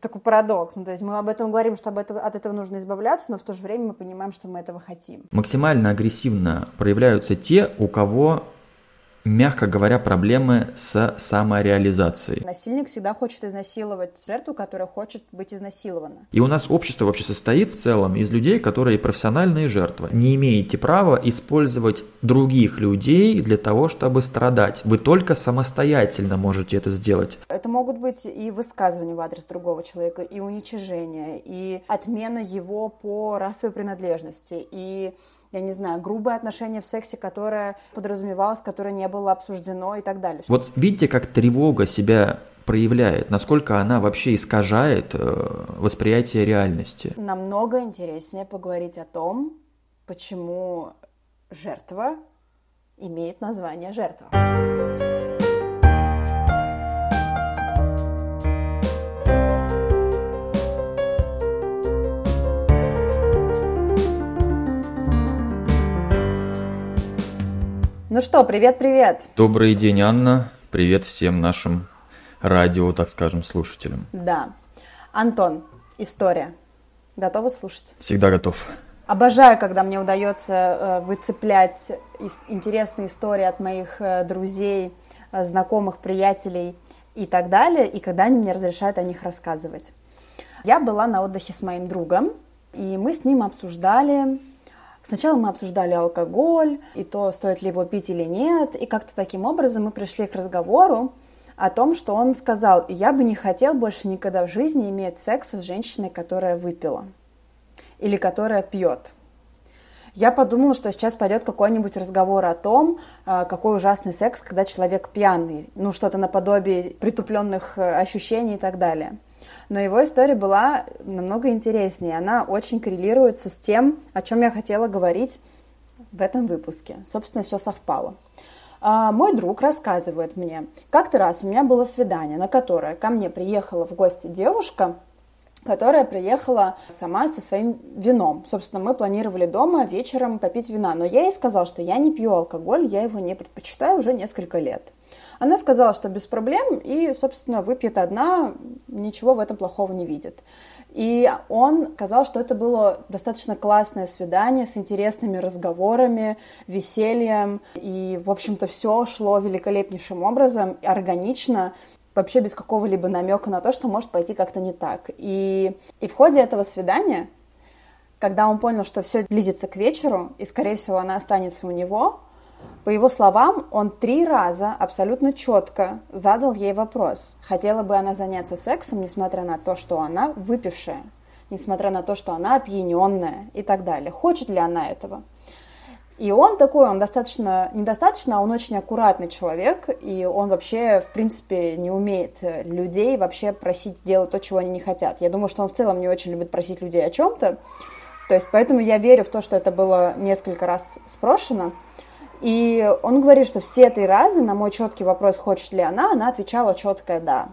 Такой парадокс. Ну, то есть мы об этом говорим, что об этого, от этого нужно избавляться, но в то же время мы понимаем, что мы этого хотим. Максимально агрессивно проявляются те, у кого мягко говоря, проблемы с самореализацией. Насильник всегда хочет изнасиловать жертву, которая хочет быть изнасилована. И у нас общество вообще состоит в целом из людей, которые профессиональные жертвы. Не имеете права использовать других людей для того, чтобы страдать. Вы только самостоятельно можете это сделать. Это могут быть и высказывания в адрес другого человека, и уничижение, и отмена его по расовой принадлежности, и я не знаю, грубое отношение в сексе, которое подразумевалось, которое не было обсуждено и так далее. Вот видите, как тревога себя проявляет, насколько она вообще искажает э, восприятие реальности. Намного интереснее поговорить о том, почему жертва имеет название жертва. Ну что, привет-привет. Добрый день, Анна. Привет всем нашим радио, так скажем, слушателям. Да. Антон, история. Готовы слушать? Всегда готов. Обожаю, когда мне удается э, выцеплять интересные истории от моих э, друзей, э, знакомых, приятелей и так далее, и когда они мне разрешают о них рассказывать. Я была на отдыхе с моим другом, и мы с ним обсуждали Сначала мы обсуждали алкоголь и то, стоит ли его пить или нет, и как-то таким образом мы пришли к разговору о том, что он сказал, я бы не хотел больше никогда в жизни иметь секс с женщиной, которая выпила или которая пьет. Я подумала, что сейчас пойдет какой-нибудь разговор о том, а, какой ужасный секс, когда человек пьяный, ну что-то наподобие притупленных э, ощущений и так далее но его история была намного интереснее. Она очень коррелируется с тем, о чем я хотела говорить в этом выпуске. Собственно, все совпало. А, мой друг рассказывает мне, как-то раз у меня было свидание, на которое ко мне приехала в гости девушка, которая приехала сама со своим вином. Собственно, мы планировали дома вечером попить вина, но я ей сказала, что я не пью алкоголь, я его не предпочитаю уже несколько лет. Она сказала, что без проблем, и, собственно, выпьет одна, ничего в этом плохого не видит. И он сказал, что это было достаточно классное свидание с интересными разговорами, весельем. И, в общем-то, все шло великолепнейшим образом, органично, вообще без какого-либо намека на то, что может пойти как-то не так. И, и в ходе этого свидания, когда он понял, что все близится к вечеру, и, скорее всего, она останется у него, по его словам, он три раза абсолютно четко задал ей вопрос, хотела бы она заняться сексом, несмотря на то, что она выпившая, несмотря на то, что она опьяненная и так далее. Хочет ли она этого? И он такой, он достаточно, недостаточно, а он очень аккуратный человек, и он вообще, в принципе, не умеет людей вообще просить делать то, чего они не хотят. Я думаю, что он в целом не очень любит просить людей о чем-то, то есть поэтому я верю в то, что это было несколько раз спрошено, и он говорит, что все три раза на мой четкий вопрос, хочет ли она, она отвечала четкое «да».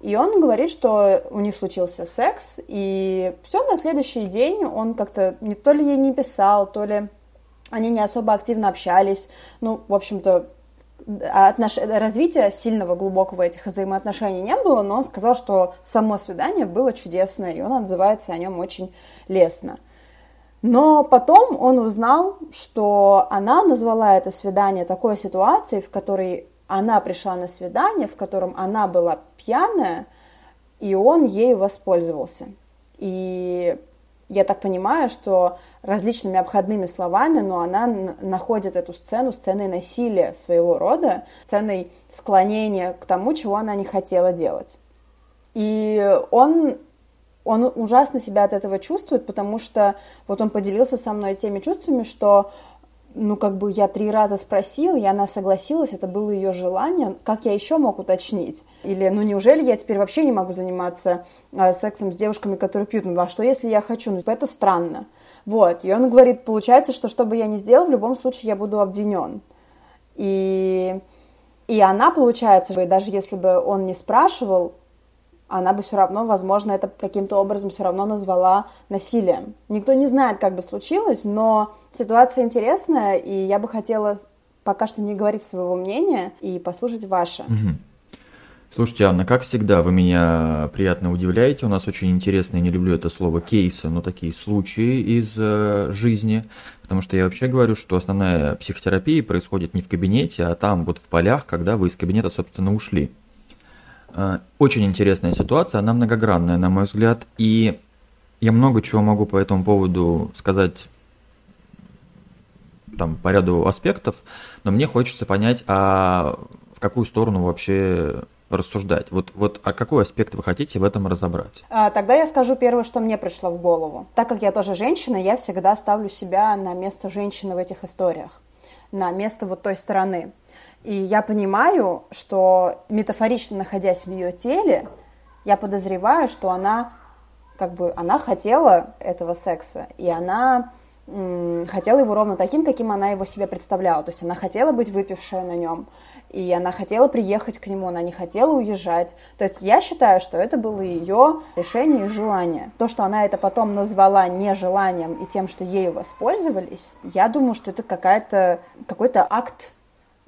И он говорит, что у них случился секс, и все, на следующий день он как-то не то ли ей не писал, то ли они не особо активно общались. Ну, в общем-то, отнош... развития сильного, глубокого этих взаимоотношений не было, но он сказал, что само свидание было чудесное, и он отзывается о нем очень лестно. Но потом он узнал, что она назвала это свидание такой ситуацией, в которой она пришла на свидание, в котором она была пьяная, и он ею воспользовался. И я так понимаю, что различными обходными словами, но она находит эту сцену сценой насилия своего рода, сценой склонения к тому, чего она не хотела делать. И он он ужасно себя от этого чувствует, потому что вот он поделился со мной теми чувствами, что ну, как бы я три раза спросил, и она согласилась, это было ее желание, как я еще мог уточнить? Или, ну, неужели я теперь вообще не могу заниматься э, сексом с девушками, которые пьют? Ну, а что, если я хочу? Ну, это странно. Вот, и он говорит, получается, что что бы я ни сделал, в любом случае я буду обвинен. И, и она, получается, даже если бы он не спрашивал, она бы все равно, возможно, это каким-то образом все равно назвала насилием. Никто не знает, как бы случилось, но ситуация интересная, и я бы хотела пока что не говорить своего мнения и послушать ваше. Слушайте, Анна, как всегда, вы меня приятно удивляете. У нас очень интересные, не люблю это слово, кейсы, но такие случаи из э, жизни. Потому что я вообще говорю, что основная психотерапия происходит не в кабинете, а там вот в полях, когда вы из кабинета, собственно, ушли. Э, очень интересная ситуация, она многогранная, на мой взгляд, и я много чего могу по этому поводу сказать там, по ряду аспектов, но мне хочется понять, а в какую сторону вообще рассуждать. Вот, вот а какой аспект вы хотите в этом разобрать? А, тогда я скажу первое, что мне пришло в голову. Так как я тоже женщина, я всегда ставлю себя на место женщины в этих историях, на место вот той стороны. И я понимаю, что метафорично находясь в ее теле, я подозреваю, что она как бы она хотела этого секса, и она хотела его ровно таким, каким она его себе представляла. То есть она хотела быть выпившая на нем, и она хотела приехать к нему, она не хотела уезжать. То есть я считаю, что это было ее решение и желание. То, что она это потом назвала нежеланием и тем, что ею воспользовались, я думаю, что это какая-то, какой-то акт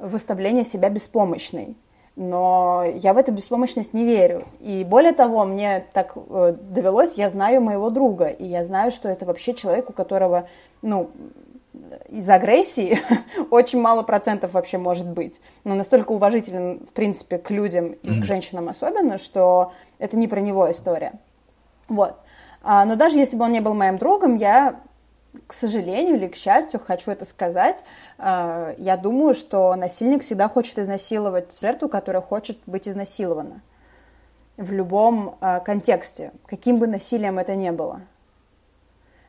выставления себя беспомощной. Но я в эту беспомощность не верю. И более того, мне так э, довелось, я знаю моего друга, и я знаю, что это вообще человек, у которого, ну, из агрессии очень мало процентов вообще может быть. Но настолько уважителен, в принципе, к людям и mm-hmm. к женщинам особенно, что это не про него история. Вот. А, но даже если бы он не был моим другом, я, к сожалению или к счастью, хочу это сказать, а, я думаю, что насильник всегда хочет изнасиловать жертву, которая хочет быть изнасилована. В любом а, контексте, каким бы насилием это ни было.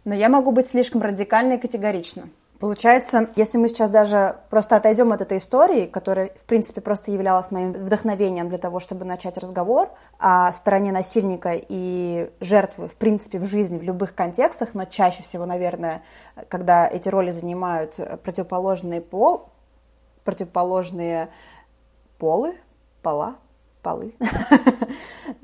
Но я могу быть слишком радикальной и категорична. Получается, если мы сейчас даже просто отойдем от этой истории, которая, в принципе, просто являлась моим вдохновением для того, чтобы начать разговор о стороне насильника и жертвы, в принципе, в жизни, в любых контекстах, но чаще всего, наверное, когда эти роли занимают противоположные пол, противоположные полы, пола, полы.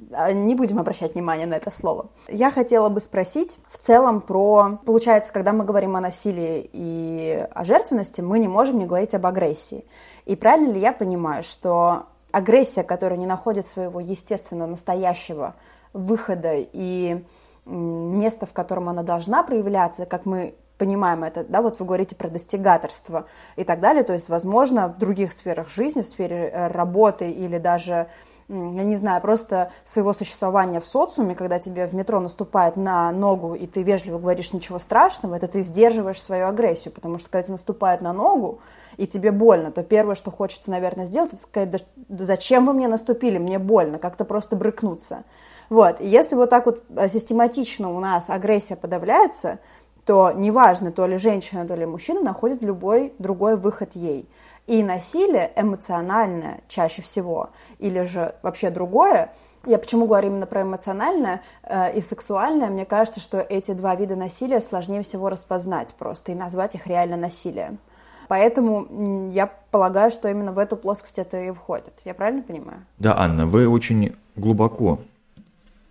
Не будем обращать внимание на это слово. Я хотела бы спросить в целом про... Получается, когда мы говорим о насилии и о жертвенности, мы не можем не говорить об агрессии. И правильно ли я понимаю, что агрессия, которая не находит своего естественно настоящего выхода и места, в котором она должна проявляться, как мы понимаем это, да, вот вы говорите про достигаторство и так далее, то есть, возможно, в других сферах жизни, в сфере э, работы или даже я не знаю, просто своего существования в социуме, когда тебе в метро наступает на ногу, и ты вежливо говоришь ничего страшного, это ты сдерживаешь свою агрессию, потому что когда тебе наступает на ногу, и тебе больно, то первое, что хочется, наверное, сделать, это сказать, да, да зачем вы мне наступили, мне больно, как-то просто брыкнуться. Вот, и если вот так вот э, систематично у нас агрессия подавляется, то неважно, то ли женщина, то ли мужчина находит любой другой выход ей. И насилие эмоциональное чаще всего, или же вообще другое, я почему говорю именно про эмоциональное э, и сексуальное, мне кажется, что эти два вида насилия сложнее всего распознать просто и назвать их реально насилием. Поэтому я полагаю, что именно в эту плоскость это и входит. Я правильно понимаю? Да, Анна, вы очень глубоко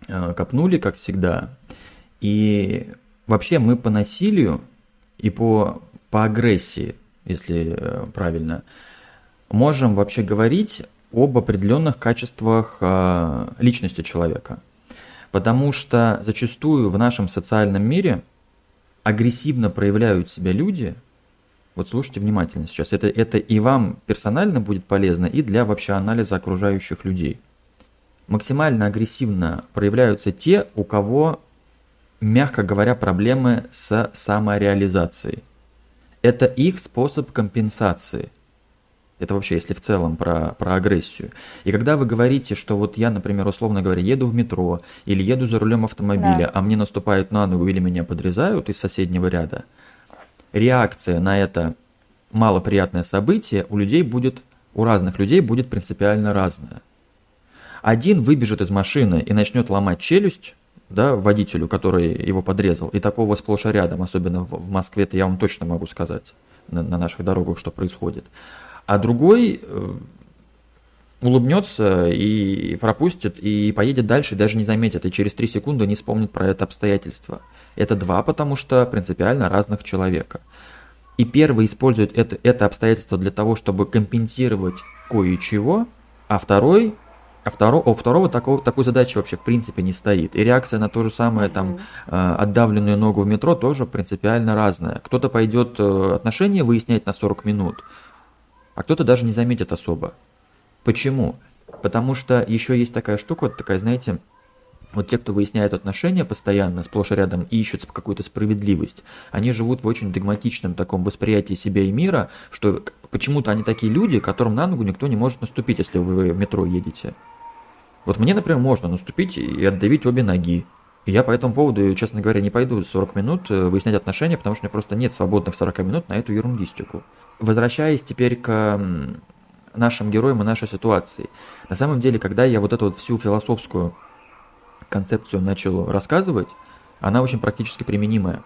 э, копнули, как всегда. И Вообще мы по насилию и по, по агрессии, если э, правильно, можем вообще говорить об определенных качествах э, личности человека. Потому что зачастую в нашем социальном мире агрессивно проявляют себя люди, вот слушайте внимательно сейчас, это, это и вам персонально будет полезно, и для вообще анализа окружающих людей. Максимально агрессивно проявляются те, у кого мягко говоря, проблемы с самореализацией. Это их способ компенсации. Это вообще, если в целом про, про агрессию. И когда вы говорите, что вот я, например, условно говоря, еду в метро или еду за рулем автомобиля, да. а мне наступают на ногу или меня подрезают из соседнего ряда, реакция на это малоприятное событие у людей будет, у разных людей будет принципиально разная. Один выбежит из машины и начнет ломать челюсть, да, водителю, который его подрезал. И такого сплошь и рядом, особенно в, Москве, это я вам точно могу сказать на, на наших дорогах, что происходит. А другой э, улыбнется и пропустит, и поедет дальше, даже не заметит, и через три секунды не вспомнит про это обстоятельство. Это два, потому что принципиально разных человека. И первый использует это, это обстоятельство для того, чтобы компенсировать кое-чего, а второй А второго, у второго такого, такой задачи вообще в принципе не стоит. И реакция на то же самое, там, э, отдавленную ногу в метро тоже принципиально разная. Кто-то пойдет э, отношения выяснять на 40 минут, а кто-то даже не заметит особо. Почему? Потому что еще есть такая штука, вот такая, знаете, вот те, кто выясняет отношения постоянно, сплошь и рядом, и ищут какую-то справедливость, они живут в очень догматичном таком восприятии себя и мира, что почему-то они такие люди, которым на ногу никто не может наступить, если вы в метро едете. Вот мне, например, можно наступить и отдавить обе ноги. И я по этому поводу, честно говоря, не пойду 40 минут э, выяснять отношения, потому что у меня просто нет свободных 40 минут на эту ерундистику. Возвращаясь теперь к нашим героям и нашей ситуации. На самом деле, когда я вот эту вот всю философскую концепцию начал рассказывать, она очень практически применимая.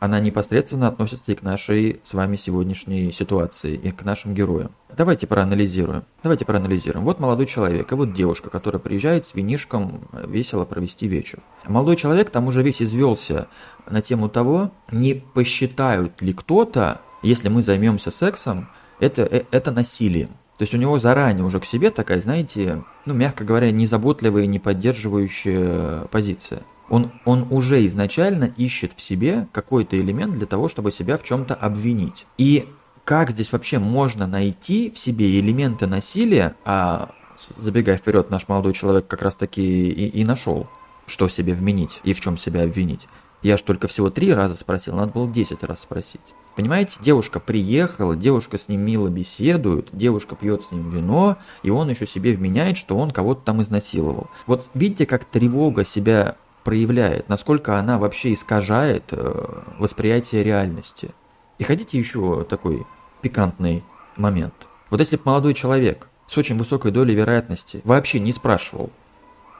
Она непосредственно относится и к нашей с вами сегодняшней ситуации, и к нашим героям. Давайте проанализируем. Давайте проанализируем. Вот молодой человек, и вот девушка, которая приезжает с винишком весело провести вечер. Молодой человек там уже весь извелся на тему того, не посчитают ли кто-то, если мы займемся сексом, это, э, это насилием. То есть у него заранее уже к себе такая, знаете, ну, мягко говоря, незаботливая не поддерживающая позиция. Он, он уже изначально ищет в себе какой-то элемент для того, чтобы себя в чем-то обвинить. И как здесь вообще можно найти в себе элементы насилия, а забегая вперед, наш молодой человек как раз таки и, и нашел, что себе вменить и в чем себя обвинить. Я ж только всего три раза спросил, надо было десять раз спросить. Понимаете, девушка приехала, девушка с ним мило беседует, девушка пьет с ним вино, и он еще себе вменяет, что он кого-то там изнасиловал. Вот видите, как тревога себя проявляет, насколько она вообще искажает э, восприятие реальности. И хотите еще такой пикантный момент. Вот если бы молодой человек с очень высокой долей вероятности вообще не спрашивал,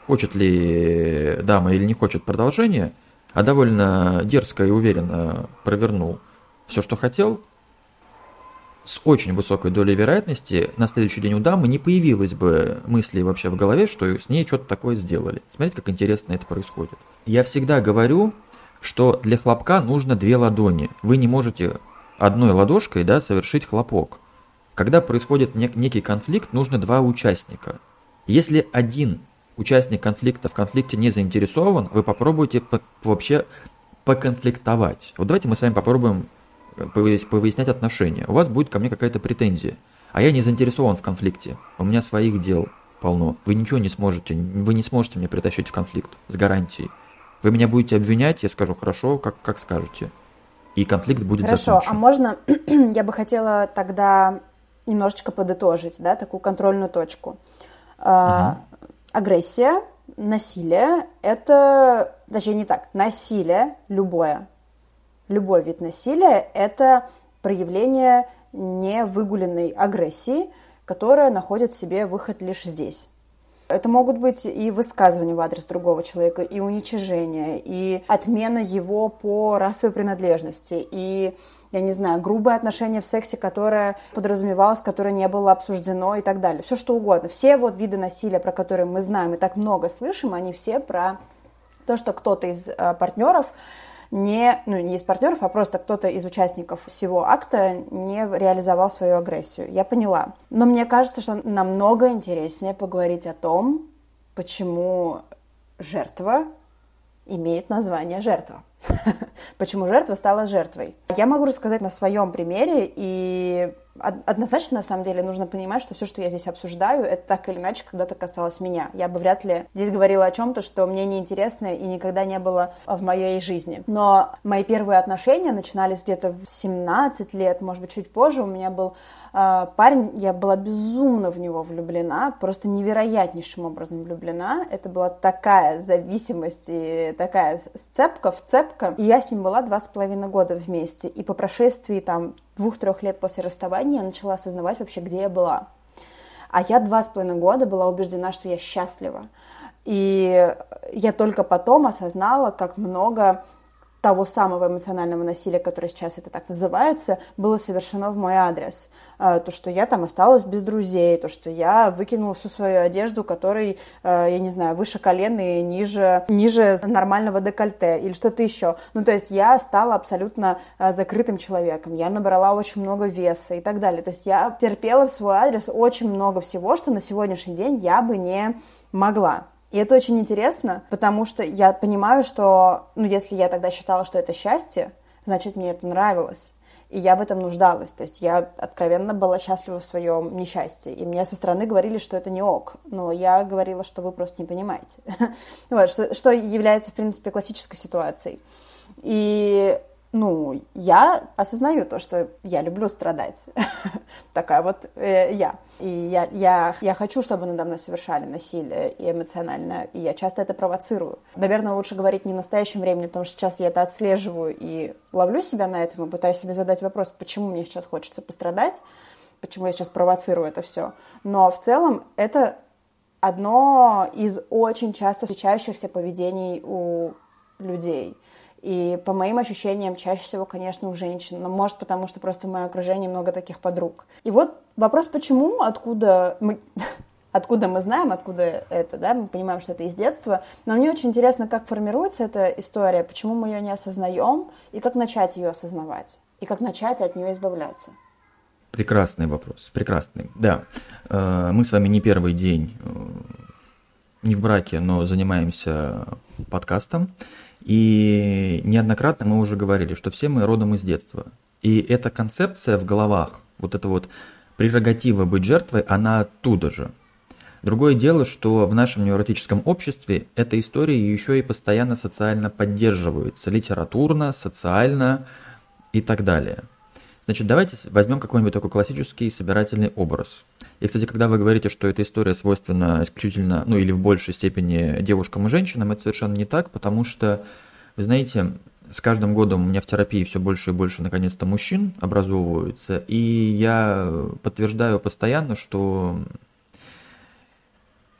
хочет ли дама или не хочет продолжения, а довольно дерзко и уверенно провернул все, что хотел, с очень высокой долей вероятности на следующий день у дамы не появилось бы мысли вообще в голове, что с ней что-то такое сделали. Смотрите, как интересно это происходит. Я всегда говорю, что для хлопка нужно две ладони. Вы не можете одной ладошкой да, совершить хлопок. Когда происходит нек- некий конфликт, нужно два участника. Если один участник конфликта в конфликте не заинтересован, вы попробуйте по- вообще поконфликтовать. Вот давайте мы с вами попробуем повыяснять отношения. У вас будет ко мне какая-то претензия, а я не заинтересован в конфликте. У меня своих дел полно. Вы ничего не сможете, вы не сможете меня притащить в конфликт с гарантией. Вы меня будете обвинять, я скажу хорошо, как, как скажете. И конфликт будет Хорошо, закончен. а можно, я бы хотела тогда немножечко подытожить, да, такую контрольную точку. Угу. Агрессия, насилие – это, точнее не так, насилие любое, любой вид насилия – это проявление невыгуленной агрессии, которая находит себе выход лишь здесь. Это могут быть и высказывания в адрес другого человека, и уничижение, и отмена его по расовой принадлежности, и, я не знаю, грубое отношение в сексе, которое подразумевалось, которое не было обсуждено и так далее. Все что угодно. Все вот виды насилия, про которые мы знаем и так много слышим, они все про то, что кто-то из э, партнеров не, ну, не из партнеров, а просто кто-то из участников всего акта не реализовал свою агрессию. Я поняла. Но мне кажется, что намного интереснее поговорить о том, почему жертва имеет название жертва. Почему жертва стала жертвой? Я могу рассказать на своем примере, и однозначно, на самом деле, нужно понимать, что все, что я здесь обсуждаю, это так или иначе когда-то касалось меня. Я бы вряд ли здесь говорила о чем-то, что мне неинтересно и никогда не было в моей жизни. Но мои первые отношения начинались где-то в 17 лет, может быть, чуть позже. У меня был а, парень, я была безумно в него влюблена, просто невероятнейшим образом влюблена. Это была такая зависимость и такая сцепка в цепка. И я с ним была два с половиной года вместе. И по прошествии там двух-трех лет после расставания я начала осознавать вообще, где я была. А я два с половиной года была убеждена, что я счастлива. И я только потом осознала, как много того самого эмоционального насилия, которое сейчас это так называется, было совершено в мой адрес. А, то, что я там осталась без друзей, то, что я выкинула всю свою одежду, которой, а, я не знаю, выше колена и ниже, ниже нормального декольте или что-то еще. Ну, то есть я стала абсолютно а, закрытым человеком, я набрала очень много веса и так далее. То есть я терпела в свой адрес очень много всего, что на сегодняшний день я бы не могла. И это очень интересно, потому что я понимаю, что, ну, если я тогда считала, что это счастье, значит, мне это нравилось. И я в этом нуждалась. То есть я откровенно была счастлива в своем несчастье. И мне со стороны говорили, что это не ок. Но я говорила, что вы просто не понимаете. вот, что, что является, в принципе, классической ситуацией. И ну, я осознаю то, что я люблю страдать. Такая вот э, я. И я, я, я хочу, чтобы надо мной совершали насилие и эмоционально, и я часто это провоцирую. Наверное, лучше говорить не в настоящем времени, потому что сейчас я это отслеживаю и ловлю себя на этом, и пытаюсь себе задать вопрос, почему мне сейчас хочется пострадать, почему я сейчас провоцирую это все. Но в целом это одно из очень часто встречающихся поведений у людей – и по моим ощущениям, чаще всего, конечно, у женщин. Но может потому, что просто в моем окружении много таких подруг. И вот вопрос, почему, откуда мы... Откуда мы знаем, откуда это, да, мы понимаем, что это из детства, но мне очень интересно, как формируется эта история, почему мы ее не осознаем, и как начать ее осознавать, и как начать от нее избавляться. Прекрасный вопрос, прекрасный. Да, э, мы с вами не первый день э, не в браке, но занимаемся подкастом. И неоднократно мы уже говорили, что все мы родом из детства. И эта концепция в головах, вот эта вот прерогатива быть жертвой, она оттуда же. Другое дело, что в нашем невротическом обществе эта история еще и постоянно социально поддерживается, литературно, социально и так далее. Значит, давайте возьмем какой-нибудь такой классический собирательный образ. И, кстати, когда вы говорите, что эта история свойственна исключительно, ну или в большей степени девушкам и женщинам, это совершенно не так, потому что, вы знаете, с каждым годом у меня в терапии все больше и больше, наконец-то, мужчин образовываются, и я подтверждаю постоянно, что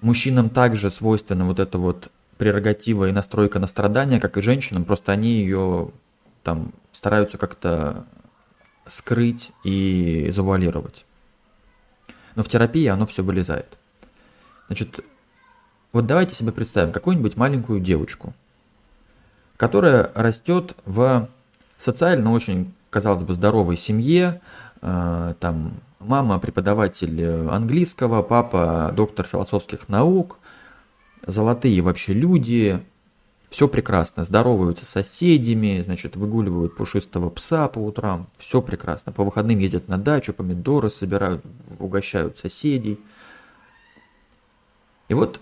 мужчинам также свойственна вот эта вот прерогатива и настройка на страдания, как и женщинам, просто они ее там стараются как-то скрыть и завуалировать. Но в терапии оно все вылезает. Значит, вот давайте себе представим какую-нибудь маленькую девочку, которая растет в социально очень, казалось бы, здоровой семье, э, там мама преподаватель английского, папа доктор философских наук, золотые вообще люди, все прекрасно, здороваются с соседями, значит, выгуливают пушистого пса по утрам, все прекрасно. По выходным ездят на дачу, помидоры собирают, угощают соседей. И вот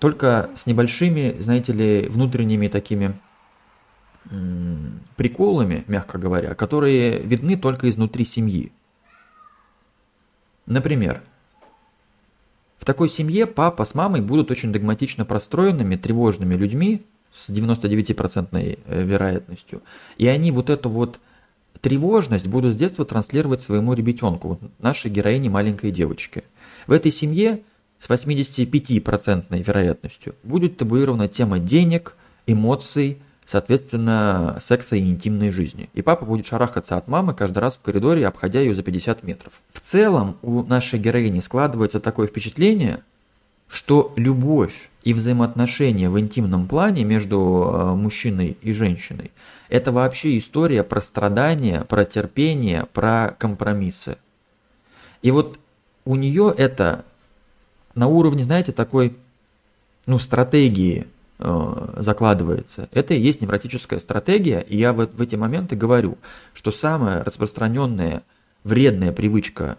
только с небольшими, знаете ли, внутренними такими приколами, мягко говоря, которые видны только изнутри семьи. Например, в такой семье папа с мамой будут очень догматично простроенными, тревожными людьми с 99% э, вероятностью. И они вот эту вот тревожность будут с детства транслировать своему ребятенку, нашей героине маленькой девочки. В этой семье с 85% вероятностью будет табуирована тема денег, эмоций, соответственно, секса и интимной жизни. И папа будет шарахаться от мамы каждый раз в коридоре, обходя ее за 50 метров. В целом у нашей героини складывается такое впечатление, что любовь и взаимоотношения в интимном плане между э, мужчиной и женщиной – это вообще история про страдания, про терпение, про компромиссы. И вот у нее это на уровне, знаете, такой ну, стратегии – закладывается. Это и есть невротическая стратегия, и я в, в эти моменты говорю, что самая распространенная вредная привычка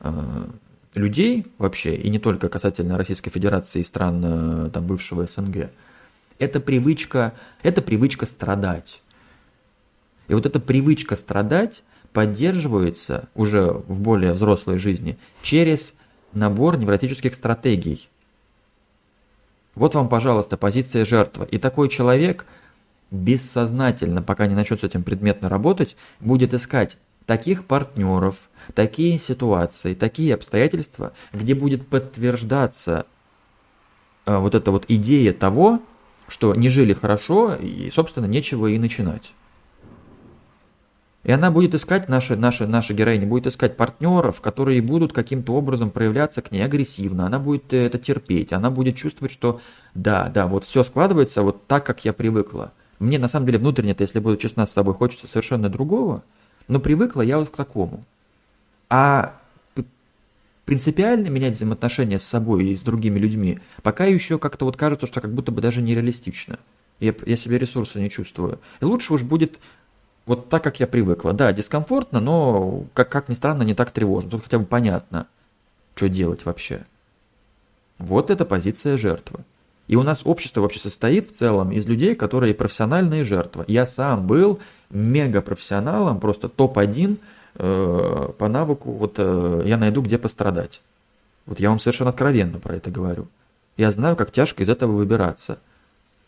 э, людей вообще, и не только касательно Российской Федерации и стран э, там, бывшего СНГ, это привычка, это привычка страдать. И вот эта привычка страдать поддерживается уже в более взрослой жизни через набор невротических стратегий. Вот вам, пожалуйста, позиция жертвы. И такой человек бессознательно, пока не начнет с этим предметно работать, будет искать таких партнеров, такие ситуации, такие обстоятельства, где будет подтверждаться э, вот эта вот идея того, что не жили хорошо, и, собственно, нечего и начинать. И она будет искать, наша, наша, наша героиня будет искать партнеров, которые будут каким-то образом проявляться к ней агрессивно. Она будет это терпеть. Она будет чувствовать, что да, да, вот все складывается вот так, как я привыкла. Мне на самом деле внутренне-то, если буду честна с собой, хочется совершенно другого. Но привыкла я вот к такому. А принципиально менять взаимоотношения с собой и с другими людьми, пока еще как-то вот кажется, что как будто бы даже нереалистично. Я, я себе ресурсы не чувствую. И лучше уж будет вот так, как я привыкла. Да, дискомфортно, но, как, как ни странно, не так тревожно. Тут хотя бы понятно, что делать вообще. Вот это позиция жертвы. И у нас общество вообще состоит в целом из людей, которые профессиональные жертвы. Я сам был мега профессионалом, просто топ-1 э, по навыку, вот э, я найду, где пострадать. Вот я вам совершенно откровенно про это говорю. Я знаю, как тяжко из этого выбираться.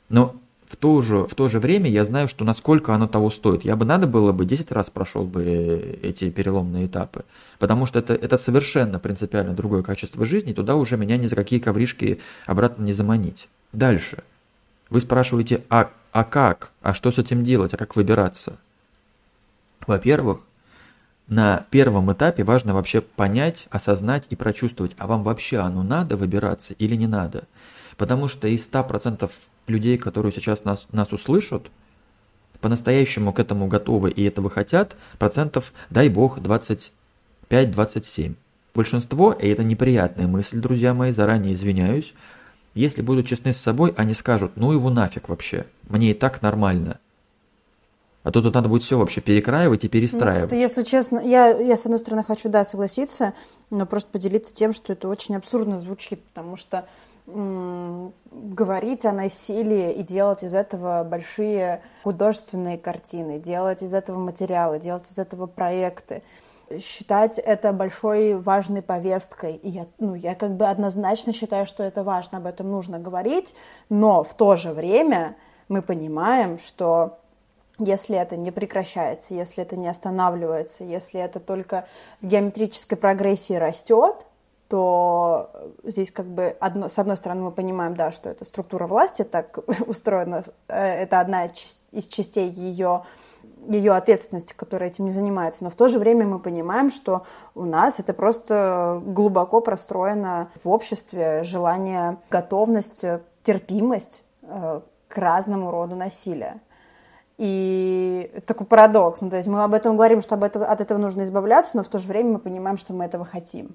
Но в то, же, в то же время я знаю, что насколько оно того стоит. Я бы надо было бы 10 раз прошел бы эти переломные этапы. Потому что это, это совершенно принципиально другое качество жизни. Туда уже меня ни за какие ковришки обратно не заманить. Дальше. Вы спрашиваете, а, а как? А что с этим делать? А как выбираться? Во-первых, на первом этапе важно вообще понять, осознать и прочувствовать, а вам вообще оно надо выбираться или не надо. Потому что из 100% людей, которые сейчас нас, нас услышат, по-настоящему к этому готовы и этого хотят, процентов, дай бог, 25-27. Большинство, и это неприятная мысль, друзья мои, заранее извиняюсь, если будут честны с собой, они скажут, ну его нафиг вообще, мне и так нормально. А то тут надо будет все вообще перекраивать и перестраивать. Ну, если честно, я, я с одной стороны хочу, да, согласиться, но просто поделиться тем, что это очень абсурдно звучит, потому что говорить о насилии и делать из этого большие художественные картины, делать из этого материалы, делать из этого проекты, считать это большой важной повесткой. И я, ну, я как бы однозначно считаю, что это важно, об этом нужно говорить, но в то же время мы понимаем, что если это не прекращается, если это не останавливается, если это только в геометрической прогрессии растет, то здесь как бы одно, с одной стороны мы понимаем, да, что это структура власти так устроена, э, это одна из частей ее, ее ответственности, которая этим не занимается, но в то же время мы понимаем, что у нас это просто глубоко простроено в обществе желание, готовность, терпимость э, к разному роду насилия. И такой парадокс. Ну, то есть мы об этом говорим, что об этого, от этого нужно избавляться, но в то же время мы понимаем, что мы этого хотим.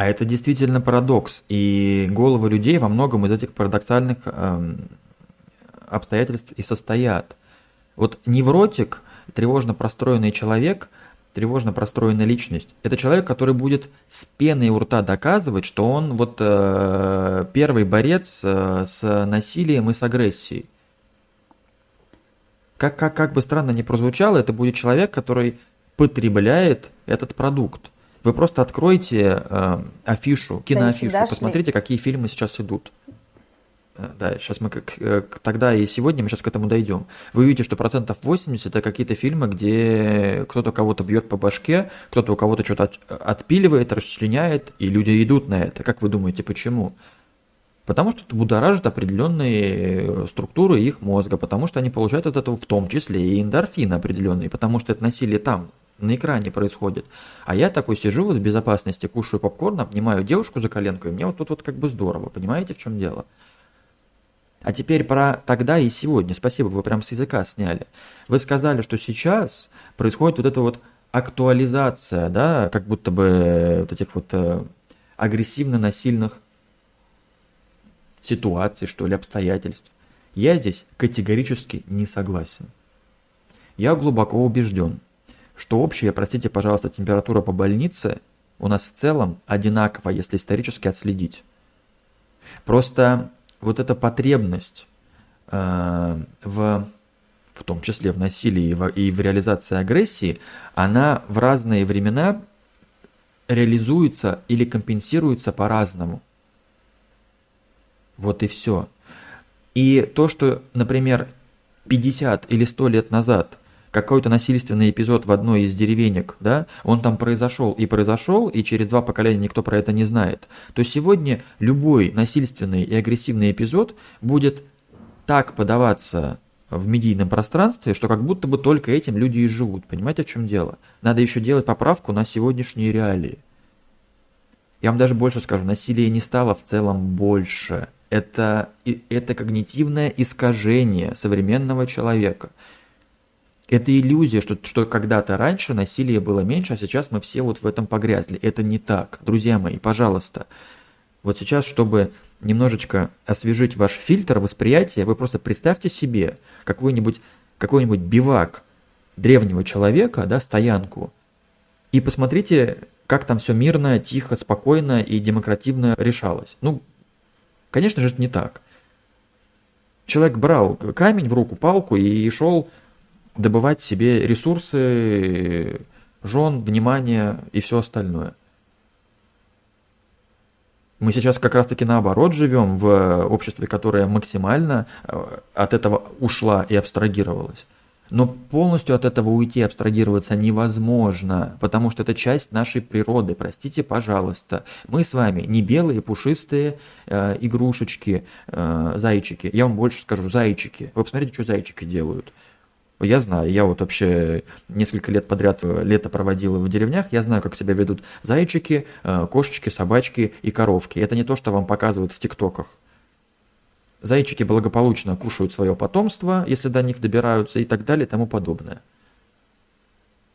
А это действительно парадокс. И головы людей во многом из этих парадоксальных эм, обстоятельств и состоят. Вот невротик, тревожно простроенный человек, тревожно простроенная личность, это человек, который будет с пеной у рта доказывать, что он вот э, первый борец э, с насилием и с агрессией. Как, как, как бы странно ни прозвучало, это будет человек, который потребляет этот продукт. Вы просто откройте э, афишу, киноафишу, посмотрите, какие фильмы сейчас идут. Э, да, сейчас мы как, э, тогда и сегодня мы сейчас к этому дойдем. Вы увидите, что процентов 80 это какие-то фильмы, где кто-то кого-то бьет по башке, кто-то у кого-то что-то от, отпиливает, расчленяет, и люди идут на это. Как вы думаете, почему? Потому что это будоражит определенные э, структуры их мозга, потому что они получают от этого в том числе и эндорфины определенные, потому что это насилие там на экране происходит. А я такой сижу вот в безопасности, кушаю попкорн, обнимаю девушку за коленку, и мне вот тут вот как бы здорово. Понимаете, в чем дело? А теперь про тогда и сегодня. Спасибо, вы прям с языка сняли. Вы сказали, что сейчас происходит вот эта вот актуализация, да, как будто бы вот этих вот э, агрессивно-насильных ситуаций, что ли, обстоятельств. Я здесь категорически не согласен. Я глубоко убежден, что общая, простите, пожалуйста, температура по больнице у нас в целом одинакова, если исторически отследить. Просто вот эта потребность э, в, в том числе в насилии и в, и в реализации агрессии, она в разные времена реализуется или компенсируется по-разному. Вот и все. И то, что, например, 50 или 100 лет назад какой-то насильственный эпизод в одной из деревенек, да, он там произошел и произошел, и через два поколения никто про это не знает, то сегодня любой насильственный и агрессивный эпизод будет так подаваться в медийном пространстве, что как будто бы только этим люди и живут. Понимаете, в чем дело? Надо еще делать поправку на сегодняшние реалии. Я вам даже больше скажу, насилие не стало в целом больше. Это, это когнитивное искажение современного человека. Это иллюзия, что, что когда-то раньше насилие было меньше, а сейчас мы все вот в этом погрязли. Это не так. Друзья мои, пожалуйста. Вот сейчас, чтобы немножечко освежить ваш фильтр восприятия, вы просто представьте себе какой-нибудь какой бивак древнего человека, да, стоянку, и посмотрите, как там все мирно, тихо, спокойно и демокративно решалось. Ну, конечно же, это не так. Человек брал камень в руку, палку и шел добывать себе ресурсы, жен, внимание и все остальное. Мы сейчас как раз-таки наоборот живем в обществе, которое максимально э, от этого ушла и абстрагировалась. Но полностью от этого уйти, абстрагироваться невозможно, потому что это часть нашей природы. Простите, пожалуйста. Мы с вами не белые, пушистые э, игрушечки, э, зайчики. Я вам больше скажу, зайчики. Вы посмотрите, что зайчики делают. Я знаю, я вот вообще несколько лет подряд э, лето проводил в деревнях, я знаю, как себя ведут зайчики, э, кошечки, собачки и коровки. Это не то, что вам показывают в тиктоках. Зайчики благополучно кушают свое потомство, если до них добираются и так далее и тому подобное.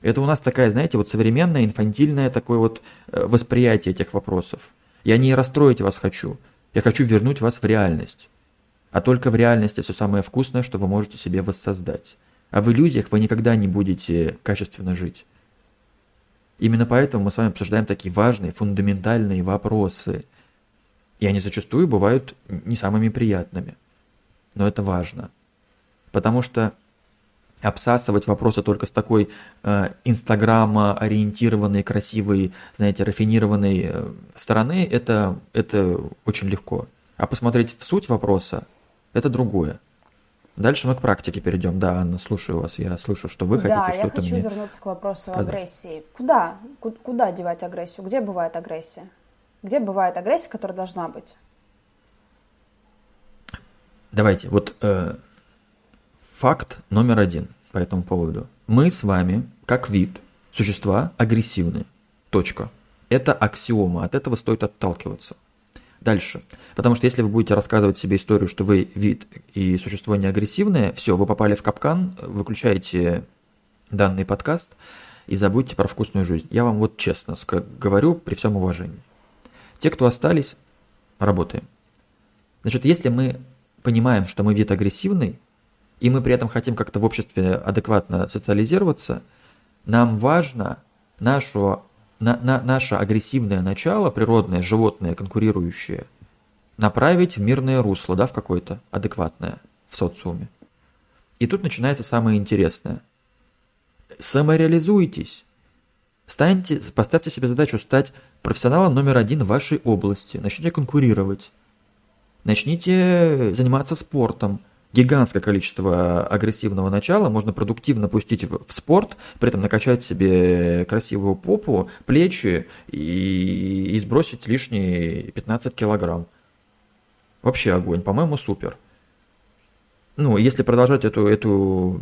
Это у нас такая, знаете, вот современное, инфантильное такое вот э, восприятие этих вопросов. Я не расстроить вас хочу, я хочу вернуть вас в реальность. А только в реальности все самое вкусное, что вы можете себе воссоздать. А в иллюзиях вы никогда не будете качественно жить. Именно поэтому мы с вами обсуждаем такие важные, фундаментальные вопросы – и они зачастую бывают не самыми приятными. Но это важно. Потому что обсасывать вопросы только с такой э, инстаграма-ориентированной, красивой, знаете, рафинированной э, стороны, это, это очень легко. А посмотреть в суть вопроса – это другое. Дальше мы к практике перейдем. Да, Анна, слушаю вас. Я слышу, что вы хотите да, что-то Да, я хочу мне вернуться к вопросу сказать. агрессии. Куда? Куда девать агрессию? Где бывает агрессия? Где бывает агрессия, которая должна быть? Давайте, вот э, факт номер один по этому поводу. Мы с вами, как вид, существа агрессивные. Точка. Это аксиома, от этого стоит отталкиваться. Дальше. Потому что если вы будете рассказывать себе историю, что вы вид и существо не агрессивное, все, вы попали в капкан, выключаете данный подкаст и забудьте про вкусную жизнь. Я вам вот честно говорю при всем уважении. Те, кто остались, работаем. Значит, если мы понимаем, что мы вид агрессивный, и мы при этом хотим как-то в обществе адекватно социализироваться, нам важно нашу, на, на, наше агрессивное начало, природное, животное, конкурирующее, направить в мирное русло, да, в какое-то адекватное в социуме. И тут начинается самое интересное. Самореализуйтесь. Станьте, поставьте себе задачу стать профессионалом номер один в вашей области. Начните конкурировать. Начните заниматься спортом. Гигантское количество агрессивного начала можно продуктивно пустить в, в спорт, при этом накачать себе красивую попу, плечи и, и сбросить лишние 15 килограмм. Вообще огонь, по-моему, супер. Ну, если продолжать эту, эту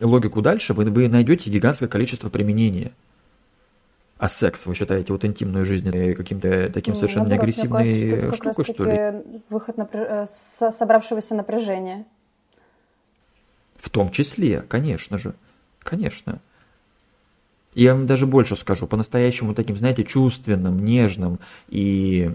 логику дальше, вы, вы найдете гигантское количество применения. А секс, вы считаете, вот интимную жизнь каким-то таким ну, совершенно наоборот, кажется, штукой, что ли? выход напр... Э, собравшегося напряжения. В том числе, конечно же. Конечно. Я вам даже больше скажу, по-настоящему таким, знаете, чувственным, нежным и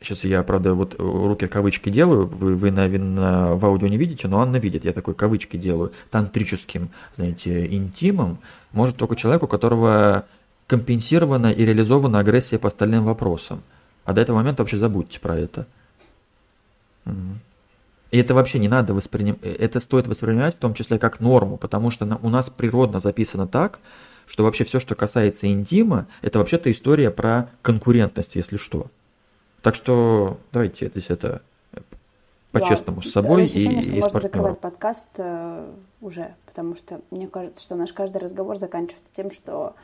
Сейчас я, правда, вот руки кавычки делаю, вы, вы наверное, в аудио не видите, но Анна видит, я такой кавычки делаю, тантрическим, знаете, интимом, может только человек, у которого компенсирована и реализована агрессия по остальным вопросам. А до этого момента вообще забудьте про это. И это вообще не надо воспринимать, это стоит воспринимать в том числе как норму, потому что у нас природно записано так, что вообще все, что касается интима, это вообще-то история про конкурентность, если что. Так что давайте здесь это по-честному с собой и, ощущение, и, что и можно с закрывать подкаст э, уже, потому что мне кажется, что наш каждый разговор заканчивается тем, что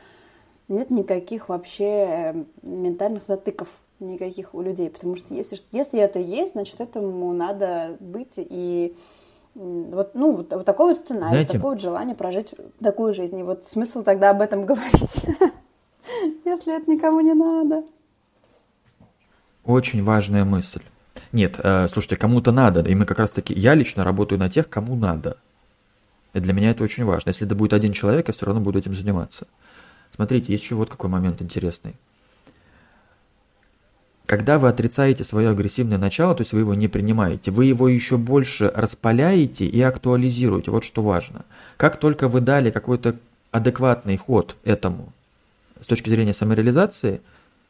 нет никаких вообще э, ментальных затыков никаких у людей, потому что если, если это есть, значит, этому надо быть и вот, ну, вот, вот такой вот сценарий, Знаете, такое вот желание прожить такую жизнь. И вот смысл тогда об этом говорить, если это никому не надо. Очень важная мысль. Нет, э, слушайте, кому-то надо, и мы как раз таки, я лично работаю на тех, кому надо. И для меня это очень важно. Если это будет один человек, я все равно буду этим заниматься. Смотрите, есть еще вот какой момент интересный. Когда вы отрицаете свое агрессивное начало, то есть вы его не принимаете, вы его еще больше распаляете и актуализируете. Вот что важно. Как только вы дали какой-то адекватный ход этому с точки зрения самореализации,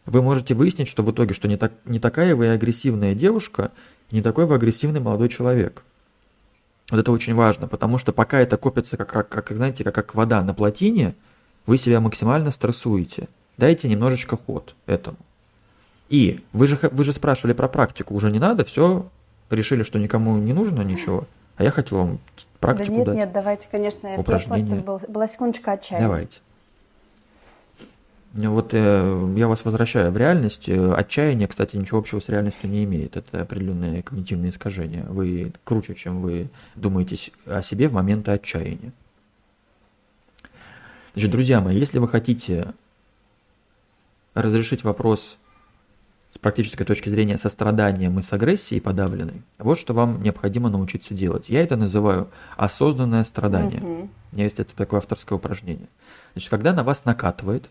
вы можете выяснить, что в итоге, что не, так, не такая вы агрессивная девушка, не такой вы агрессивный молодой человек. Вот это очень важно, потому что пока это копится, как, как, как знаете, как, как вода на плотине, вы себя максимально стрессуете. Дайте немножечко ход этому. И вы же, вы же спрашивали про практику, уже не надо, все, решили, что никому не нужно ничего. А я хотел вам практику да нет, дать. нет, давайте, конечно, это просто был, была секундочка отчаяния. Давайте. Вот э, я вас возвращаю в реальность. Отчаяние, кстати, ничего общего с реальностью не имеет. Это определенное когнитивное искажение. Вы круче, чем вы думаете о себе в моменты отчаяния. Значит, друзья мои, если вы хотите разрешить вопрос с практической точки зрения состраданием и с агрессией подавленной, вот что вам необходимо научиться делать. Я это называю осознанное страдание. Угу. У меня есть это такое авторское упражнение. Значит, когда на вас накатывает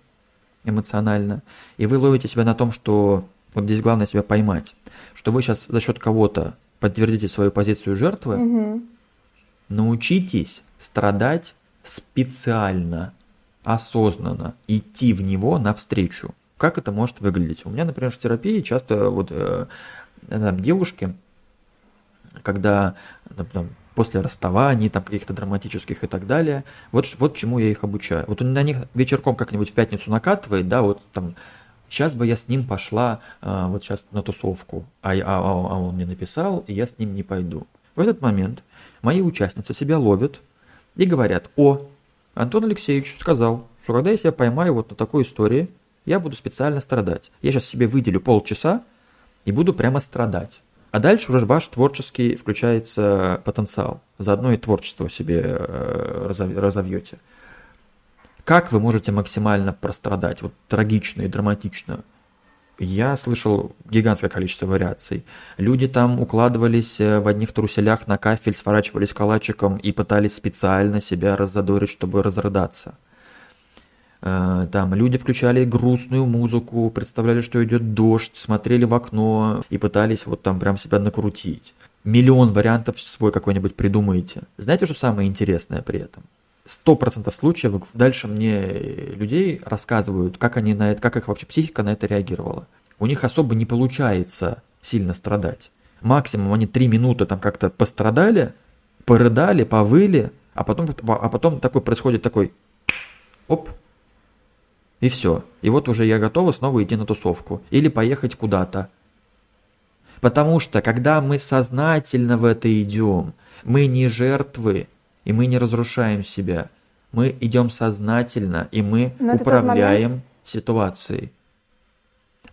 эмоционально, и вы ловите себя на том, что вот здесь главное себя поймать, что вы сейчас за счет кого-то подтвердите свою позицию жертвы, угу. научитесь страдать специально, осознанно, идти в него навстречу. Как это может выглядеть? У меня, например, в терапии часто вот э, там, девушки, когда там, после расставаний, там каких-то драматических и так далее, вот, вот чему я их обучаю. Вот на них вечерком как-нибудь в пятницу накатывает, да, вот там сейчас бы я с ним пошла э, вот сейчас на тусовку, а, а, а, а он мне написал, и я с ним не пойду. В этот момент мои участницы себя ловят и говорят, о, Антон Алексеевич сказал, что когда я себя поймаю вот на такой истории, я буду специально страдать. Я сейчас себе выделю полчаса и буду прямо страдать. А дальше уже ваш творческий включается потенциал. Заодно и творчество себе э, разовьете. Как вы можете максимально прострадать? Вот трагично и драматично. Я слышал гигантское количество вариаций. Люди там укладывались э, в одних труселях на кафель, сворачивались калачиком и пытались специально себя раззадорить, чтобы разрыдаться. Э, там люди включали грустную музыку, представляли, что идет дождь, смотрели в окно и пытались вот там прям себя накрутить. Миллион вариантов свой какой-нибудь придумаете. Знаете, что самое интересное при этом? Сто процентов случаев дальше мне людей рассказывают, как они на это, как их вообще психика на это реагировала. У них особо не получается сильно страдать. Максимум они три минуты там как-то пострадали, порыдали, повыли, а потом, а потом такой происходит такой, оп, и все. И вот уже я готова снова идти на тусовку. Или поехать куда-то. Потому что, когда мы сознательно в это идем, мы не жертвы, и мы не разрушаем себя. Мы идем сознательно, и мы Но управляем момент... ситуацией.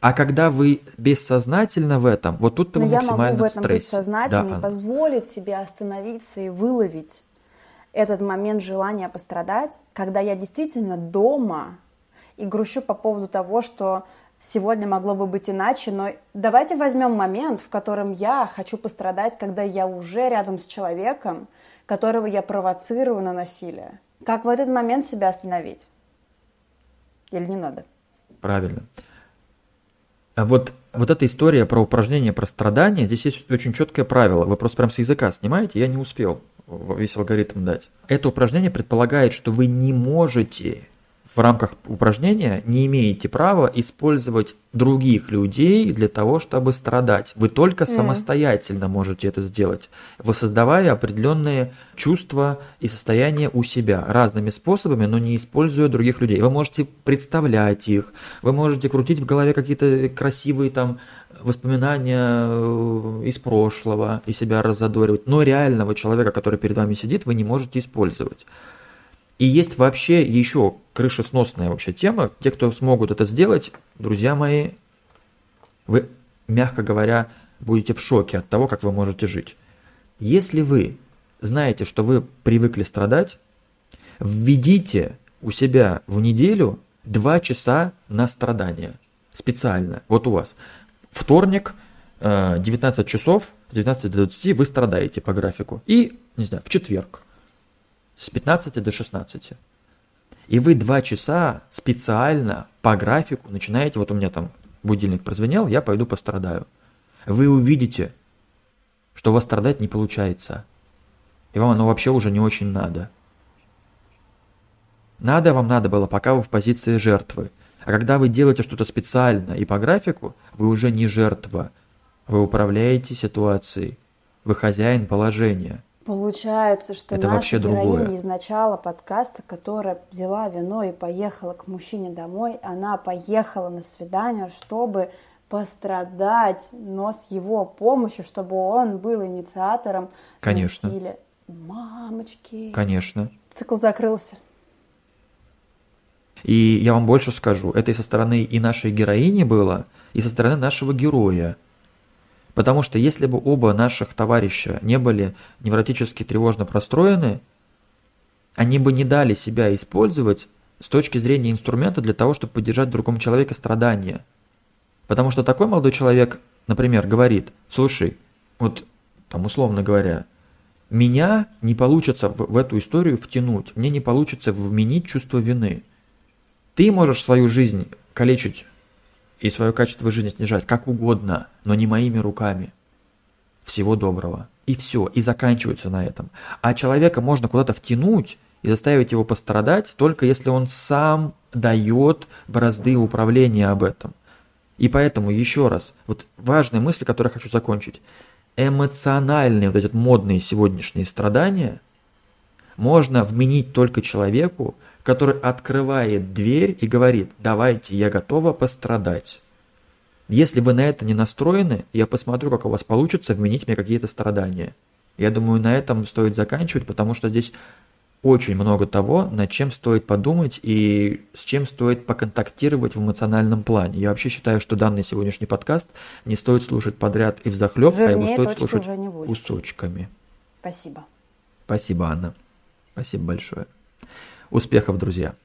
А когда вы бессознательно в этом, вот тут-то вы максимально я могу в этом стрессе. быть сознательной, да, позволить себе остановиться и выловить этот момент желания пострадать, когда я действительно дома и грущу по поводу того, что сегодня могло бы быть иначе, но давайте возьмем момент, в котором я хочу пострадать, когда я уже рядом с человеком, которого я провоцирую на насилие. Как в этот момент себя остановить? Или не надо? Правильно. А вот, вот эта история про упражнение, про страдания, здесь есть очень четкое правило. Вы просто прям с языка снимаете, я не успел весь алгоритм дать. Это упражнение предполагает, что вы не можете в рамках упражнения не имеете права использовать других людей для того, чтобы страдать. Вы только mm. самостоятельно можете это сделать, воссоздавая определенные чувства и состояния у себя разными способами, но не используя других людей. Вы можете представлять их, вы можете крутить в голове какие-то красивые там воспоминания э, из прошлого и себя раззадоривать, но реального человека, который перед вами сидит, вы не можете использовать. И есть вообще еще крышесносная вообще тема. Те, кто смогут это сделать, друзья мои, вы, мягко говоря, будете в шоке от того, как вы можете жить. Если вы знаете, что вы привыкли страдать, введите у себя в неделю 2 часа на страдания. Специально. Вот у вас. Вторник, 19 э, часов, с 19 до 20 вы страдаете по графику. И, не знаю, в четверг с 15 до 16. И вы 2 часа специально по графику начинаете, вот у меня там будильник прозвенел, я пойду пострадаю. Вы увидите, что у вас страдать не получается. И вам оно вообще уже не очень надо. Надо вам надо было, пока вы в позиции жертвы. А когда вы делаете что-то специально и по графику, вы уже не жертва. Вы управляете ситуацией. Вы хозяин положения. Получается, что Это наша героиня другое. из начала подкаста, которая взяла вино и поехала к мужчине домой, она поехала на свидание, чтобы пострадать, но с его помощью, чтобы он был инициатором Конечно. насилия. Мамочки. Конечно. Цикл закрылся. И я вам больше скажу, это и со стороны и нашей героини было, и со стороны нашего героя. Потому что если бы оба наших товарища не были невротически тревожно простроены, они бы не дали себя использовать с точки зрения инструмента для того, чтобы поддержать другому человеку страдания. Потому что такой молодой человек, например, говорит, слушай, вот там условно говоря, меня не получится в, в эту историю втянуть, мне не получится вменить чувство вины. Ты можешь свою жизнь калечить и свое качество жизни снижать как угодно, но не моими руками. Всего доброго. И все, и заканчивается на этом. А человека можно куда-то втянуть и заставить его пострадать, только если он сам дает бразды управления об этом. И поэтому еще раз, вот важная мысль, которую я хочу закончить. Эмоциональные вот эти модные сегодняшние страдания можно вменить только человеку, который открывает дверь и говорит, давайте, я готова пострадать. Если вы на это не настроены, я посмотрю, как у вас получится вменить мне какие-то страдания. Я думаю, на этом стоит заканчивать, потому что здесь очень много того, над чем стоит подумать и с чем стоит поконтактировать в эмоциональном плане. Я вообще считаю, что данный сегодняшний подкаст не стоит слушать подряд и взахлеб, а его стоит слушать кусочками. Спасибо. Спасибо, Анна. Спасибо большое. Успехов, друзья!